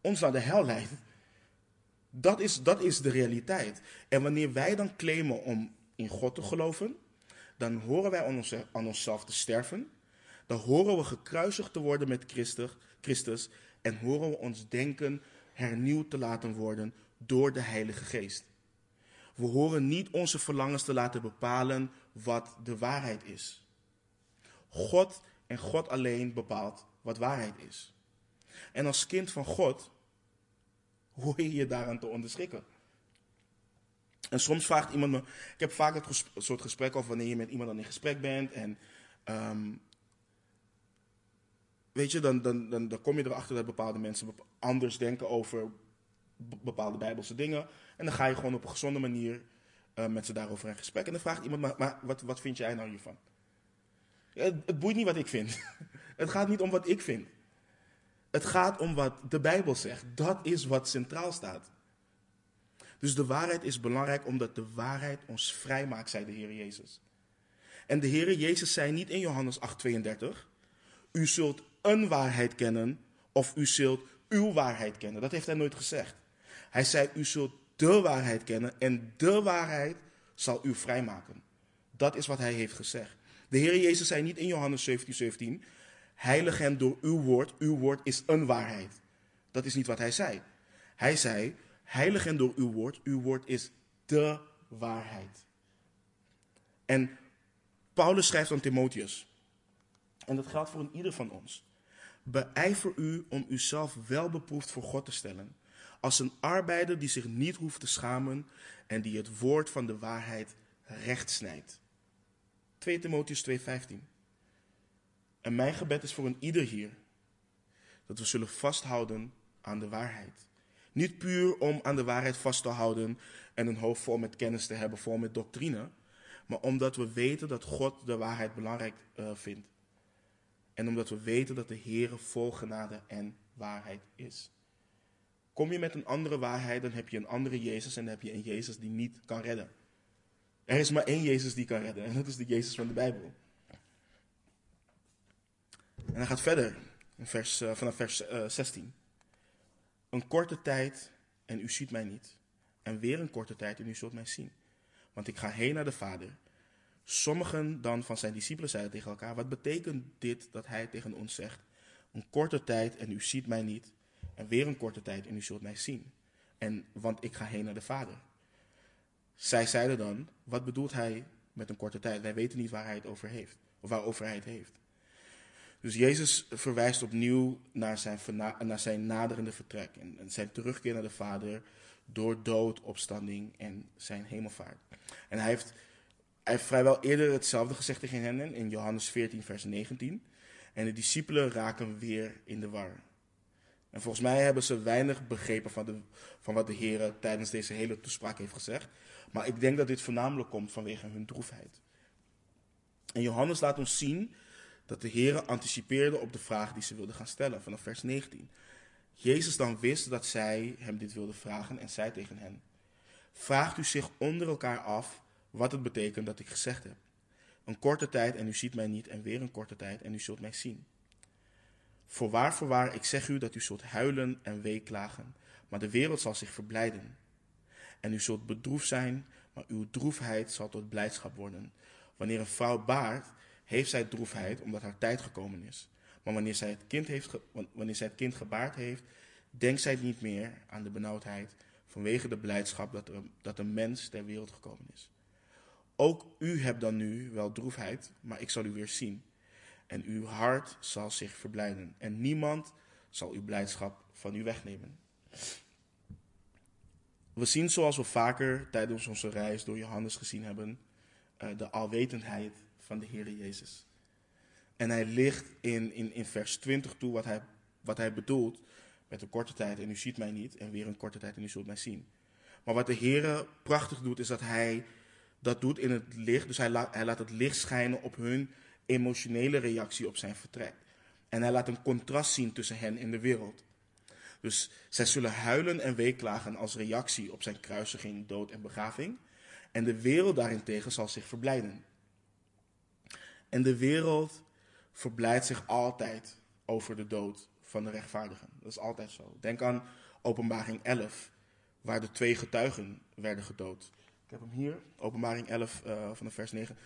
Speaker 1: ons naar de hel leidt. Dat is, dat is de realiteit. En wanneer wij dan claimen om in God te geloven, dan horen wij aan, ons, aan onszelf te sterven. Dan horen we gekruisigd te worden met Christus, Christus en horen we ons denken hernieuwd te laten worden door de Heilige Geest. We horen niet onze verlangens te laten bepalen wat de waarheid is. God en God alleen bepaalt wat waarheid is. En als kind van God hoor je je daaraan te onderschikken. En soms vraagt iemand me, ik heb vaak het soort gesprek over wanneer je met iemand dan in gesprek bent en ehm, weet je, dan, dan, dan, dan kom je erachter dat bepaalde mensen anders denken over bepaalde bijbelse dingen. En dan ga je gewoon op een gezonde manier uh, met ze daarover in gesprek. En dan vraagt iemand, maar, maar wat, wat vind jij nou hiervan? Het, het boeit niet wat ik vind. het gaat niet om wat ik vind. Het gaat om wat de Bijbel zegt. Dat is wat centraal staat. Dus de waarheid is belangrijk omdat de waarheid ons vrijmaakt, zei de Heer Jezus. En de Heer Jezus zei niet in Johannes 8:32, u zult een waarheid kennen of u zult uw waarheid kennen. Dat heeft hij nooit gezegd. Hij zei, u zult de waarheid kennen en de waarheid zal u vrijmaken. Dat is wat hij heeft gezegd. De Heer Jezus zei niet in Johannes 17, 17, heilig hen door uw woord, uw woord is een waarheid. Dat is niet wat hij zei. Hij zei, heilig hen door uw woord, uw woord is de waarheid. En Paulus schrijft aan Timotheus, en dat geldt voor een ieder van ons. Beijver u om uzelf wel beproefd voor God te stellen, als een arbeider die zich niet hoeft te schamen en die het woord van de waarheid recht snijdt. 2 Timotheus 2:15. En mijn gebed is voor een ieder hier dat we zullen vasthouden aan de waarheid. Niet puur om aan de waarheid vast te houden en een hoofd vol met kennis te hebben, vol met doctrine, maar omdat we weten dat God de waarheid belangrijk uh, vindt. En omdat we weten dat de Heer vol genade en waarheid is. Kom je met een andere waarheid, dan heb je een andere Jezus en dan heb je een Jezus die niet kan redden. Er is maar één Jezus die kan redden en dat is de Jezus van de Bijbel. En hij gaat verder, in vers, uh, vanaf vers uh, eh, 16. Een korte tijd en u ziet mij niet. En weer een korte tijd en u zult mij zien. Want ik ga heen naar de Vader. Sommigen dan van zijn discipelen zeiden tegen elkaar: Wat betekent dit dat hij tegen ons zegt? Een korte tijd en u ziet mij niet. En weer een korte tijd en u zult mij zien. En, want ik ga heen naar de Vader. Zij zeiden dan: Wat bedoelt hij met een korte tijd? Wij weten niet waar hij het over heeft. Of waarover hij het heeft. Dus Jezus verwijst opnieuw naar zijn, naar zijn naderende vertrek. En, zijn terugkeer naar de Vader door dood, opstanding en zijn hemelvaart. En hij heeft hij heeft vrijwel eerder hetzelfde gezegd tegen hen in Johannes 14, vers 19. En de discipelen raken weer in de war. En volgens mij hebben ze weinig begrepen van, de, van wat de Heer tijdens deze hele toespraak heeft gezegd. Maar ik denk dat dit voornamelijk komt vanwege hun droefheid. En Johannes laat ons zien dat de Heer anticipeerde op de vraag die ze wilden gaan stellen, vanaf vers 19. Jezus dan wist dat zij hem dit wilden vragen en zei tegen hen: Vraagt u zich onder elkaar af wat het betekent dat ik gezegd heb. Een korte tijd en u ziet mij niet, en weer een korte tijd en u zult mij zien. Voorwaar, voorwaar, ik zeg u dat u zult huilen en weeklagen, maar de wereld zal zich verblijden. En u zult bedroefd zijn, maar uw droefheid zal tot blijdschap worden. Wanneer een vrouw baart, heeft zij droefheid omdat haar tijd gekomen is. Maar wanneer zij het kind, heeft wanneer zij het kind gebaard heeft, denkt zij niet meer aan de benauwdheid vanwege de blijdschap dat, er, dat een mens ter wereld gekomen is. Ook u hebt dan nu wel droefheid, maar ik zal u weer zien. En uw hart zal zich verblijden. En niemand zal uw blijdschap van u wegnemen. We zien zoals we vaker tijdens onze reis door Johannes gezien hebben, eh, de alwetendheid van de Heer Jezus. En hij ligt in, in, in vers 20 toe wat hij, wat hij bedoelt met een korte tijd en u ziet mij niet en weer een korte tijd en u zult mij zien. Maar wat de Heer prachtig doet is dat hij dat doet in het licht. Dus hij laat, hij laat het licht schijnen op hun emotionele reactie op zijn vertrek. En hij laat een contrast zien tussen hen en de wereld. Dus zij zullen huilen en weeklagen als reactie op zijn kruisiging, dood en begraving. En de wereld daarentegen zal zich verblijden. En de wereld verblijdt zich altijd over de dood van de rechtvaardigen. Dat is altijd zo. Denk aan Openbaring 11, waar de twee getuigen werden gedood. Ik heb hem hier, Openbaring 11 uh, van de vers 9.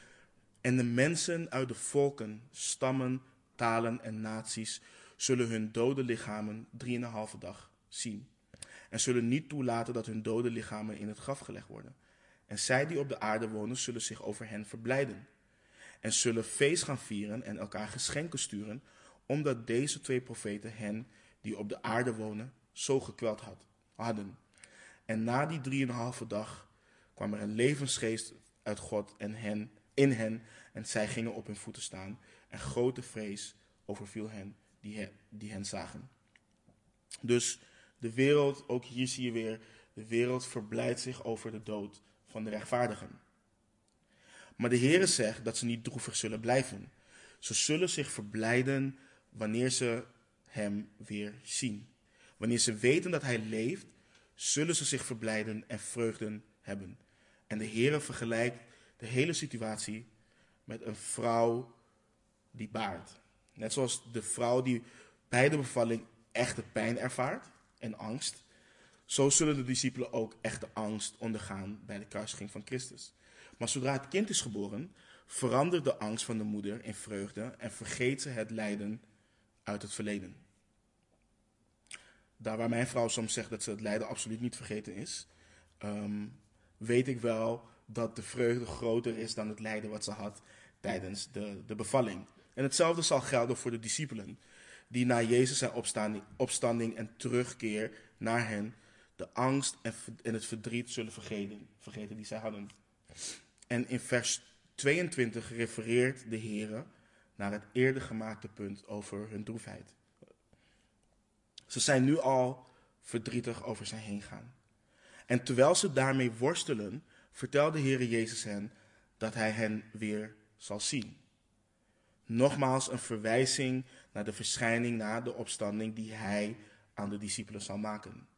Speaker 1: En de mensen uit de volken, stammen, talen en naties zullen hun dode lichamen drieënhalve dag zien. En zullen niet toelaten dat hun dode lichamen in het graf gelegd worden. En zij die op de aarde wonen, zullen zich over hen verblijden. En zullen feest gaan vieren en elkaar geschenken sturen, omdat deze twee profeten hen, die op de aarde wonen, zo gekweld had, hadden. En na die drieënhalve dag kwam er een levensgeest uit God en hen, in hen, en zij gingen op hun voeten staan. En grote vrees overviel hen die, die hen zagen. Dus de wereld, ook hier zie je weer, de wereld verblijdt zich over de dood van de rechtvaardigen. Maar de Heere zegt dat ze niet droevig zullen blijven. Ze zullen zich verblijden wanneer ze hem weer zien. Wanneer ze weten dat hij leeft, zullen ze zich verblijden en vreugden hebben. En de Heere vergelijkt de hele situatie met een vrouw die baart. Net zoals de vrouw die bij de bevalling echte pijn ervaart en angst, zo zullen de discipelen ook echte angst ondergaan bij de kruisiging van Christus. Maar zodra het kind is geboren, verandert de angst van de moeder in vreugde en vergeet ze het lijden uit het verleden. Daar waar mijn vrouw soms zegt dat ze het lijden absoluut niet vergeten is, ehm, weet ik wel dat de vreugde groter is dan het lijden wat ze had tijdens de, de bevalling. En hetzelfde zal gelden voor de discipelen, die na Jezus zijn opstanding, en terugkeer naar hen de angst en, het verdriet zullen vergeten, vergeten die zij hadden. En in vers 22 refereert de Heer naar het eerder gemaakte punt over hun droefheid. Ze zijn nu al verdrietig over zijn heen gaan. En terwijl ze daarmee worstelen, vertelt de Heer Jezus hen dat hij hen weer zal zien. Nogmaals een verwijzing naar de verschijning na de opstanding die hij aan de discipelen zal maken.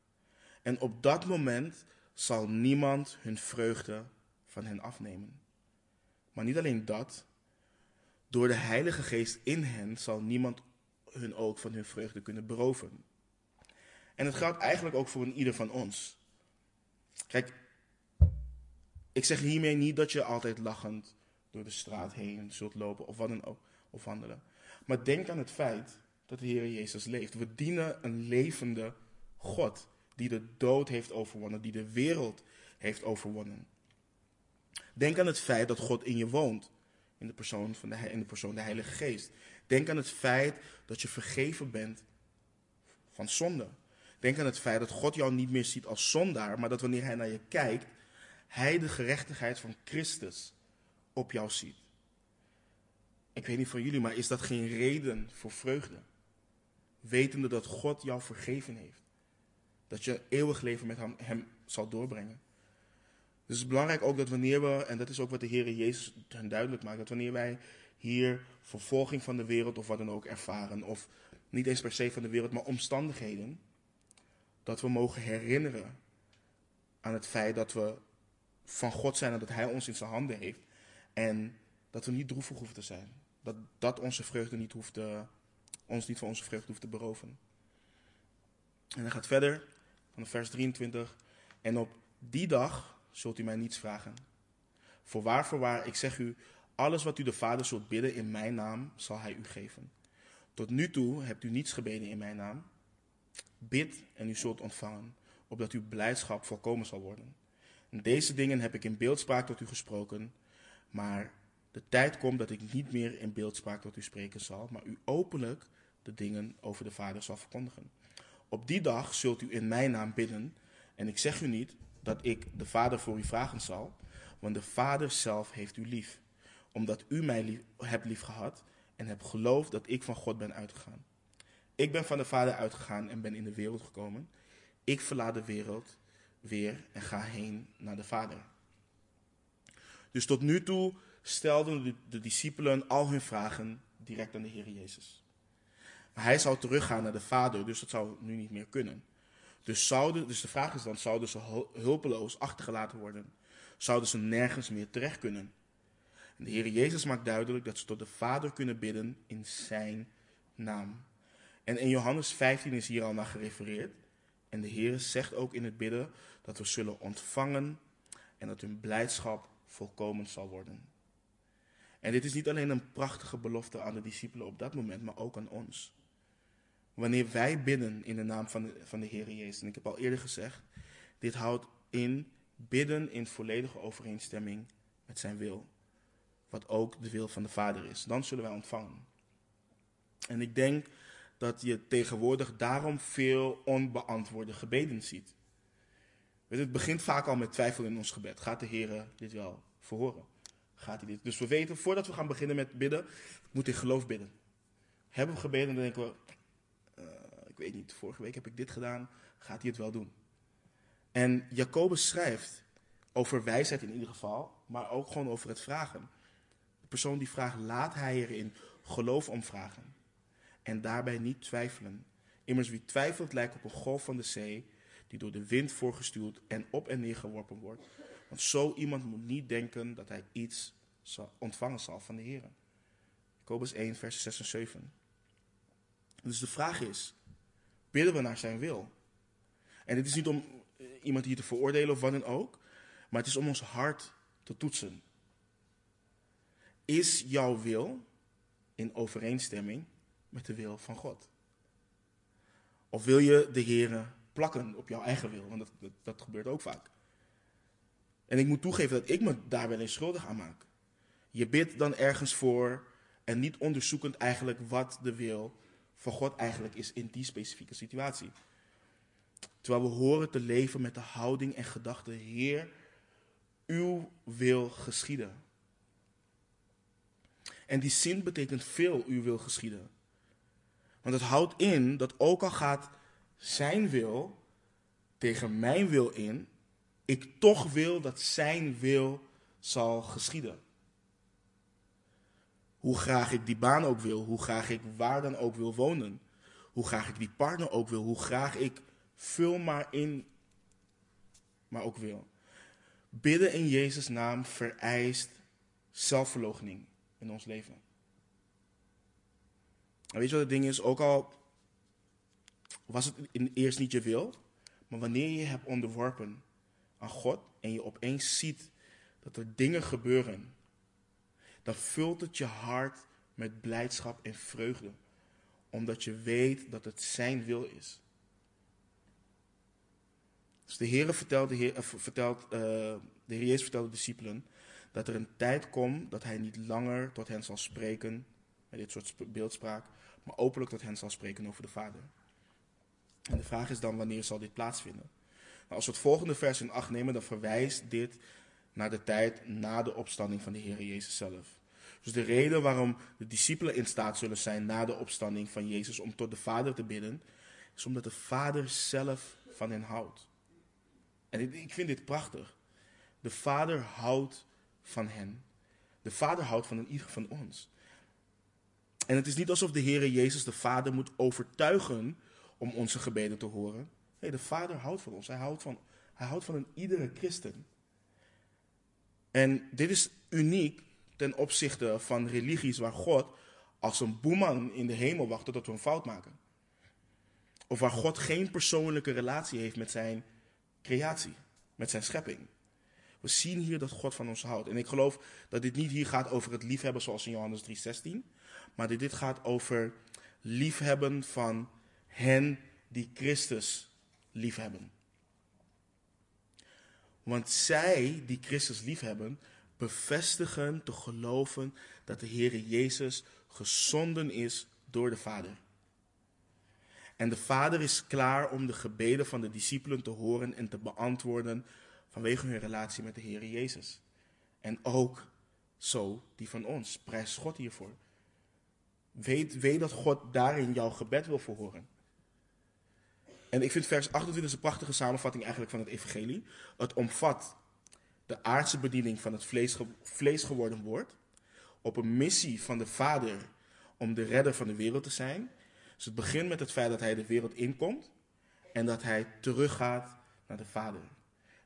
Speaker 1: En op dat moment zal niemand hun vreugde van hen afnemen. Maar niet alleen dat, door de Heilige Geest in hen zal niemand hun ook van hun vreugde kunnen beroven. En het geldt eigenlijk ook voor een ieder van ons. Kijk, ik zeg hiermee niet dat je altijd lachend door de straat heen zult lopen of wat dan ook, of wandelen. Maar denk aan het feit dat de Heer Jezus leeft. We dienen een levende God die de dood heeft overwonnen, die de wereld heeft overwonnen. Denk aan het feit dat God in je woont, in de persoon van de, in de persoon de Heilige Geest. Denk aan het feit dat je vergeven bent van zonde. Denk aan het feit dat God jou niet meer ziet als zondaar, maar dat wanneer Hij naar je kijkt, Hij de gerechtigheid van Christus op jou ziet. Ik weet niet van jullie, maar is dat geen reden voor vreugde? Wetende dat God jou vergeven heeft. Dat je eeuwig leven met hem, hem zal doorbrengen. Dus het is belangrijk ook dat wanneer we, en dat is ook wat de Heer Jezus hen duidelijk maakt, dat wanneer wij hier vervolging van de wereld of wat dan ook ervaren, of niet eens per se van de wereld, maar omstandigheden, dat we mogen herinneren aan het feit dat we van God zijn en dat Hij ons in zijn handen heeft. En dat we niet droevig hoeven te zijn. Dat dat onze vreugde niet hoeft ons niet van onze vreugde hoeft te beroven. En hij gaat verder, van vers 23. En op die dag zult u mij niets vragen. Voorwaar, voorwaar, ik zeg u, alles wat u de Vader zult bidden in mijn naam, zal hij u geven. Tot nu toe hebt u niets gebeden in mijn naam. Bid en u zult ontvangen, opdat uw blijdschap volkomen zal worden. En deze dingen heb ik in beeldspraak tot u gesproken, maar de tijd komt dat ik niet meer in beeldspraak tot u spreken zal, maar u openlijk de dingen over de Vader zal verkondigen. Op die dag zult u in mijn naam bidden, en ik zeg u niet dat ik de Vader voor u vragen zal, want de Vader zelf heeft u lief, omdat u mij hebt lief gehad en hebt geloofd dat ik van God ben uitgegaan. Ik ben van de Vader uitgegaan en ben in de wereld gekomen. Ik verlaat de wereld weer en ga heen naar de Vader. Dus tot nu toe stelden de, de discipelen al hun vragen direct aan de Heer Jezus. Maar hij zou teruggaan naar de Vader, dus dat zou nu niet meer kunnen. Dus, zouden, dus de vraag is dan, zouden ze hulpeloos achtergelaten worden? Zouden ze nergens meer terecht kunnen? En de Heer Jezus maakt duidelijk dat ze tot de Vader kunnen bidden in zijn naam. En in Johannes 15 is hier al naar gerefereerd. En de Heer zegt ook in het bidden dat we zullen ontvangen en dat hun blijdschap volkomen zal worden. En dit is niet alleen een prachtige belofte aan de discipelen op dat moment, maar ook aan ons. Wanneer wij bidden in de naam van de, van de Heer Jezus, en ik heb al eerder gezegd, dit houdt in bidden in volledige overeenstemming met zijn wil. Wat ook de wil van de Vader is. Dan zullen wij ontvangen. En ik denk dat je tegenwoordig daarom veel onbeantwoorde gebeden ziet. Het begint vaak al met twijfel in ons gebed. Gaat de Heer dit wel verhoren? Gaat hij dit? Dus we weten, voordat we gaan beginnen met bidden, moet in geloof bidden. Hebben we gebeden, dan denken we, ik weet niet, vorige week heb ik dit gedaan, gaat hij het wel doen? En Jacobus schrijft over wijsheid in ieder geval, maar ook gewoon over het vragen. De persoon die vraagt, laat hij erin geloof om vragen. En daarbij niet twijfelen. Immers wie twijfelt lijkt op een golf van de zee, die door de wind voorgestuurd en op en neer geworpen wordt. Want zo iemand moet niet denken dat hij iets zal, ontvangen zal van de Heer. Jacobus 1, vers 6 en 7. Dus de vraag is, bidden we naar zijn wil? En dit is niet om eh, iemand hier te veroordelen of wat dan ook, maar het is om ons hart te toetsen. Is jouw wil in overeenstemming met de wil van God? Of wil je de Heer plakken op jouw eigen wil? Want dat, dat, dat gebeurt ook vaak. En ik moet toegeven dat ik me daar wel eens schuldig aan maak. Je bidt dan ergens voor en niet onderzoekend eigenlijk wat de wil van God eigenlijk is in die specifieke situatie. Terwijl we horen te leven met de houding en gedachte, Heer, uw wil geschieden. En die zin betekent veel, uw wil geschieden. Want het houdt in dat ook al gaat zijn wil tegen mijn wil in, ik toch wil dat zijn wil zal geschieden. Hoe graag ik die baan ook wil, hoe graag ik waar dan ook wil wonen, hoe graag ik die partner ook wil, hoe graag ik vul maar in, maar ook wil. Bidden in Jezus' naam vereist zelfverloochening in ons leven. En weet je wat het ding is? Ook al was het in eerst niet je wil, maar wanneer je hebt onderworpen aan God en je opeens ziet dat er dingen gebeuren, dan vult het je hart met blijdschap en vreugde, omdat je weet dat het Zijn wil is. Dus de Heer vertelt, de Heer, uh, vertelt, uh, de Heer Jezus vertelt de discipelen dat er een tijd komt dat Hij niet langer tot hen zal spreken, met dit soort beeldspraak, maar openlijk tot hen zal spreken over de Vader. En de vraag is dan, wanneer zal dit plaatsvinden? als we het volgende vers in acht nemen, dan verwijst dit naar de tijd na de opstanding van de Heer Jezus zelf. Dus de reden waarom de discipelen in staat zullen zijn na de opstanding van Jezus om tot de Vader te bidden, is omdat de Vader zelf van hen houdt. En ik vind dit prachtig. De Vader houdt van hen. De Vader houdt van ieder van ons. En het is niet alsof de Heer Jezus de Vader moet overtuigen om onze gebeden te horen. Nee, de Vader houdt van ons. Hij houdt van, hij houdt van een iedere christen. En dit is uniek ten opzichte van religies waar God als een boeman in de hemel wacht tot we een fout maken. Of waar God geen persoonlijke relatie heeft met zijn creatie, met zijn schepping. We zien hier dat God van ons houdt. En ik geloof dat dit niet hier gaat over het liefhebben zoals in Johannes 3:16, maar dat dit gaat over liefhebben van hen die Christus liefhebben. Want zij die Christus liefhebben, bevestigen te geloven dat de Heer Jezus gezonden is door de Vader. En de Vader is klaar om de gebeden van de discipelen te horen en te beantwoorden vanwege hun relatie met de Heer Jezus. En ook zo die van ons. Prijs God hiervoor. Weet, weet dat God daarin jouw gebed wil verhoren. En ik vind vers 28 een prachtige samenvatting eigenlijk van het evangelie. Het omvat de aardse bediening van het vlees, geworden woord. Op een missie van de Vader om de redder van de wereld te zijn. Dus het begint met het feit dat hij de wereld inkomt en dat hij teruggaat naar de Vader.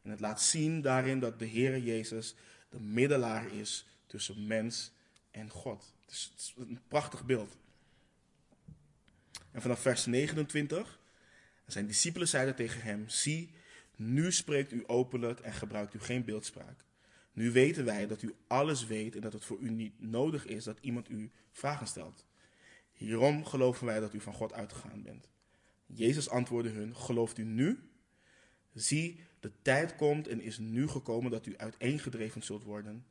Speaker 1: En het laat zien daarin dat de Heer Jezus de middelaar is tussen mens en God. Het is, een prachtig beeld. En vanaf vers 29, zijn discipelen zeiden tegen hem, zie, nu spreekt u openlijk en gebruikt u geen beeldspraak. Nu weten wij dat u alles weet en dat het voor u niet nodig is dat iemand u vragen stelt. Hierom geloven wij dat u van God uitgegaan bent. Jezus antwoordde hun: Gelooft u nu? Zie, de tijd komt en is nu gekomen dat u uiteengedreven zult worden,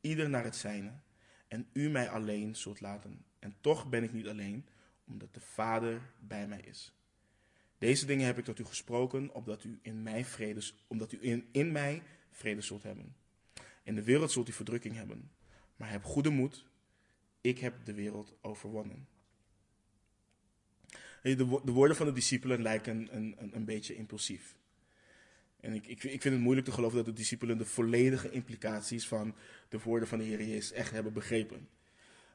Speaker 1: ieder naar het zijne, en u mij alleen zult laten. En toch ben ik niet alleen, omdat de Vader bij mij is. Deze dingen heb ik tot u gesproken, opdat u in mij omdat u in, in mij vrede zult hebben. In de wereld zult u verdrukking hebben, maar heb goede moed. Ik heb de wereld overwonnen. De, de woorden van de discipelen lijken een, een, een beetje impulsief. En ik, ik, ik, vind het moeilijk te geloven dat de discipelen de volledige implicaties van de woorden van de Heer Jezus echt hebben begrepen.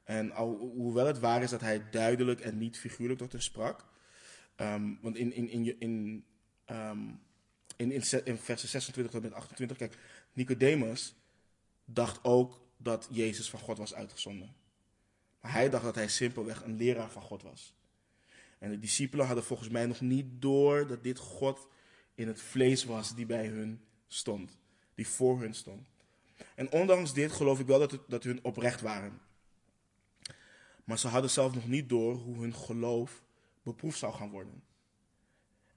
Speaker 1: En al, hoewel het waar is dat hij duidelijk en niet figuurlijk tot hen sprak. Um, want in, in, in, in, um, in, in, in versen 26 tot en 28, kijk, Nicodemus dacht ook dat Jezus van God was uitgezonden. Maar hij dacht dat hij simpelweg een leraar van God was. En de discipelen hadden volgens mij nog niet door dat dit God in het vlees was die bij hun stond, die voor hun stond. En ondanks dit geloof ik wel dat, dat hun oprecht waren. Maar ze hadden zelf nog niet door hoe hun geloof beproefd zou gaan worden.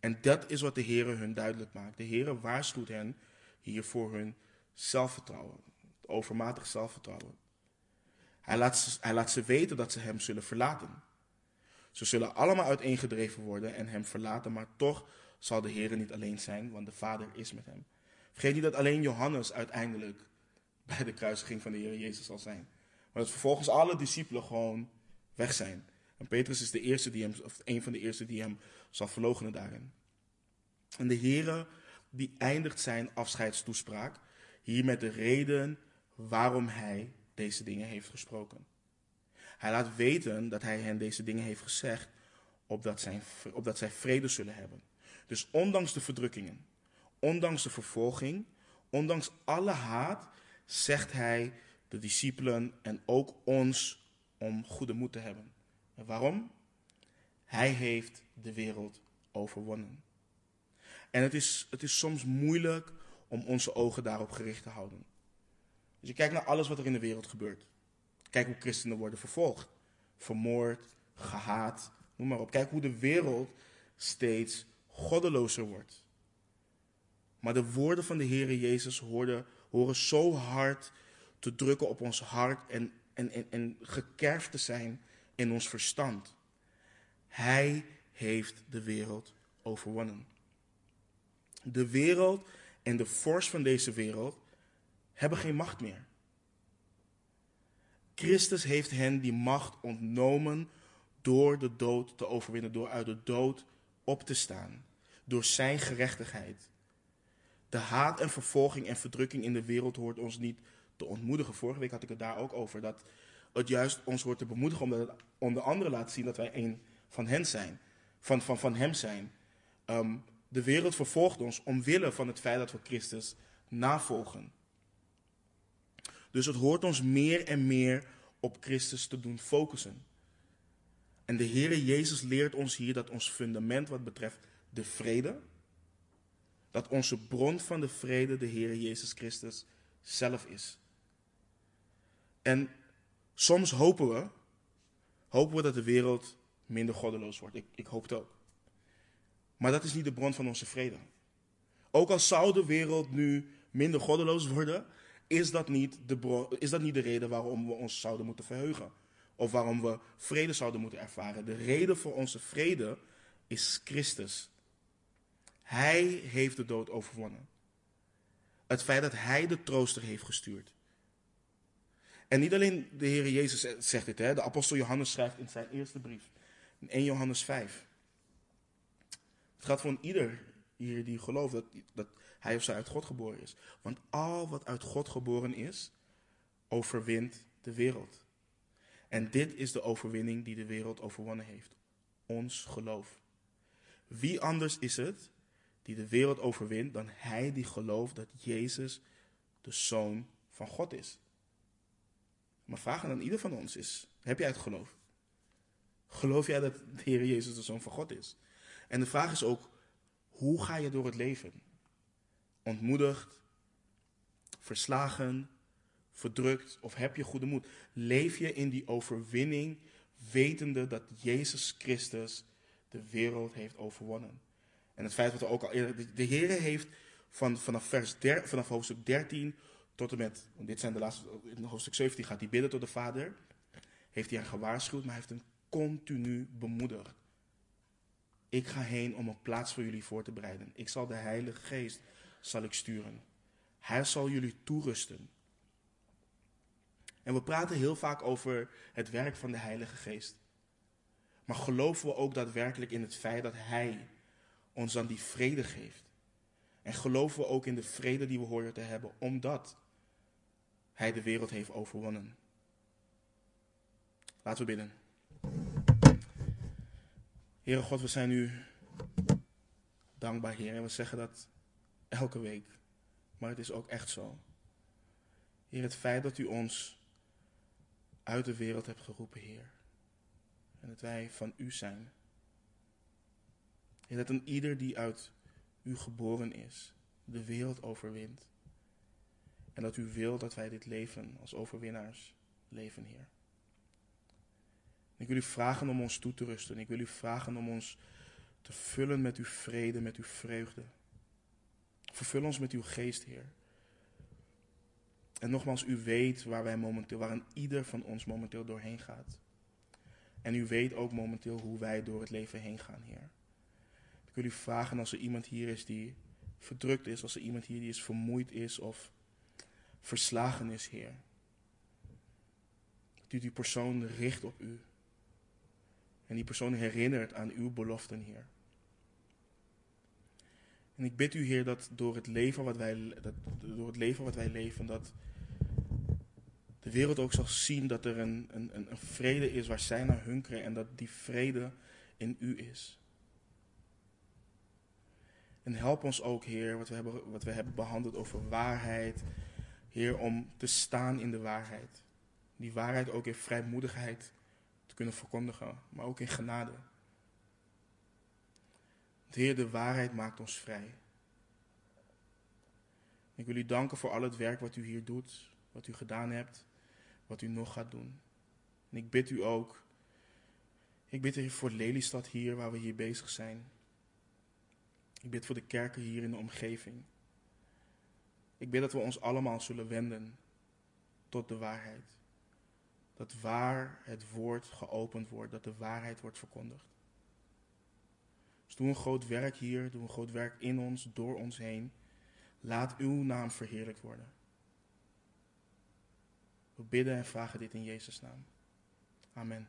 Speaker 1: En dat is wat de Heer hun duidelijk maakt. De Heer waarschuwt hen hier voor hun zelfvertrouwen, overmatig zelfvertrouwen. Hij laat, hij laat ze weten dat ze hem zullen verlaten. Ze zullen allemaal uiteengedreven worden en hem verlaten, maar toch zal de Heer niet alleen zijn, want de Vader is met hem. Vergeet niet dat alleen Johannes uiteindelijk bij de kruisiging van de Heer Jezus zal zijn. Maar dat vervolgens alle discipelen gewoon weg zijn. En Petrus is de eerste die hem, of een van de eerste die hem zal verloochenen daarin. En de Heer die eindigt zijn afscheidstoespraak hier met de reden waarom hij deze dingen heeft gesproken. Hij laat weten dat hij hen deze dingen heeft gezegd, opdat, zijn, opdat zij vrede zullen hebben. Dus ondanks de verdrukkingen, ondanks de vervolging, ondanks alle haat, zegt hij de discipelen en ook ons om goede moed te hebben. Waarom? Hij heeft de wereld overwonnen. En het is, het is soms moeilijk om onze ogen daarop gericht te houden. Dus je kijkt naar alles wat er in de wereld gebeurt. Kijk hoe christenen worden vervolgd, vermoord, gehaat, noem maar op. Kijk hoe de wereld steeds goddelozer wordt. Maar de woorden van de Heer Jezus horen, horen zo hard te drukken op ons hart en, en, en, en gekerfd te zijn in ons verstand. Hij heeft de wereld overwonnen. De wereld en de vorst van deze wereld hebben geen macht meer. Christus heeft hen die macht ontnomen door de dood te overwinnen, door uit de dood op te staan, door zijn gerechtigheid. De haat en vervolging en verdrukking in de wereld hoort ons niet te ontmoedigen. Vorige week had ik het daar ook over, dat het juist ons hoort te bemoedigen omdat het om de anderen laat zien dat wij een van hen zijn, van, van, van hem zijn. Um, de wereld vervolgt ons omwille van het feit dat we Christus navolgen. Dus het hoort ons meer en meer op Christus te doen focussen. En de Heere Jezus leert ons hier dat ons fundament wat betreft de vrede, dat onze bron van de vrede de Heere Jezus Christus zelf is. En soms hopen we, hopen we dat de wereld minder goddeloos wordt. Ik, ik hoop het ook. Maar dat is niet de bron van onze vrede. Ook al zou de wereld nu minder goddeloos worden, is dat niet de, bron, is dat niet de reden waarom we ons zouden moeten verheugen. Of waarom we vrede zouden moeten ervaren. De reden voor onze vrede is Christus. Hij heeft de dood overwonnen. Het feit dat Hij de trooster heeft gestuurd. En niet alleen de Heer Jezus zegt dit, hè? de apostel Johannes schrijft in zijn eerste brief, in 1 Johannes 5. Het gaat voor ieder hier die gelooft dat, dat hij of zij uit God geboren is. Want al wat uit God geboren is, overwint de wereld. En dit is de overwinning die de wereld overwonnen heeft. ons geloof. Wie anders is het die de wereld overwint dan hij die gelooft dat Jezus de Zoon van God is? Mijn vraag aan ieder van ons is: heb jij het geloof? Geloof jij dat de Heer Jezus de Zoon van God is? En de vraag is ook: hoe ga je door het leven? Ontmoedigd, verslagen, verdrukt of heb je goede moed? Leef je in die overwinning, wetende dat Jezus Christus de wereld heeft overwonnen? En het feit dat we ook al eerder. De Heer heeft van, vanaf, vers vanaf hoofdstuk 13 tot en met. Dit zijn de laatste. In hoofdstuk 17 gaat hij bidden tot de Vader. Heeft hij haar gewaarschuwd, maar hij heeft hem continu bemoedigd. Ik ga heen om een plaats voor jullie voor te bereiden. Ik zal de Heilige Geest zal ik sturen. Hij zal jullie toerusten. En we praten heel vaak over het werk van de Heilige Geest. Maar geloven we ook daadwerkelijk in het feit dat Hij ons dan die vrede geeft? En geloven we ook in de vrede die we horen te hebben, omdat Hij de wereld heeft overwonnen? Laten we bidden. Heere God, we zijn u dankbaar, Heer. En we zeggen dat elke week. Maar het is ook echt zo. Heer, het feit dat u ons uit de wereld hebt geroepen, Heer. En dat wij van u zijn. Heer, dat een ieder die uit u geboren is, de wereld overwint. En dat u wil dat wij dit leven als overwinnaars leven, Heer. Ik wil u vragen om ons toe te rusten. Ik wil u vragen om ons te vullen met uw vrede, met uw vreugde. Vervul ons met uw geest, Heer. En nogmaals, u weet waar wij momenteel, waar een ieder van ons momenteel doorheen gaat. En u weet ook momenteel hoe wij door het leven heen gaan, Heer. Ik wil u vragen als er iemand hier is die verdrukt is, als er iemand hier die is vermoeid is of verslagen is, Heer. Dat u die persoon richt op u. En die persoon herinnert aan uw beloften, Heer. En ik bid u, Heer, dat door het leven wat wij, dat, door het leven wat wij leven, dat de wereld ook zal zien dat er een, een, een vrede is waar zij naar hunkeren en dat die vrede in u is. En help ons ook, Heer, wat we hebben, wat we hebben behandeld over waarheid, Heer, om te staan in de waarheid. Die waarheid ook in vrijmoedigheid te kunnen verkondigen, maar ook in genade. Heer, de waarheid maakt ons vrij. Ik wil u danken voor al het werk wat u hier doet, wat u gedaan hebt, wat u nog gaat doen. En ik bid u ook, ik bid u voor Lelystad hier, waar we hier bezig zijn. Ik bid voor de kerken hier in de omgeving. Ik bid dat we ons allemaal zullen wenden tot de waarheid. Dat waar het woord geopend wordt, dat de waarheid wordt verkondigd. Dus doe een groot werk hier, doe een groot werk in ons, door ons heen. Laat uw naam verheerlijkt worden. We bidden en vragen dit in Jezus' naam. Amen.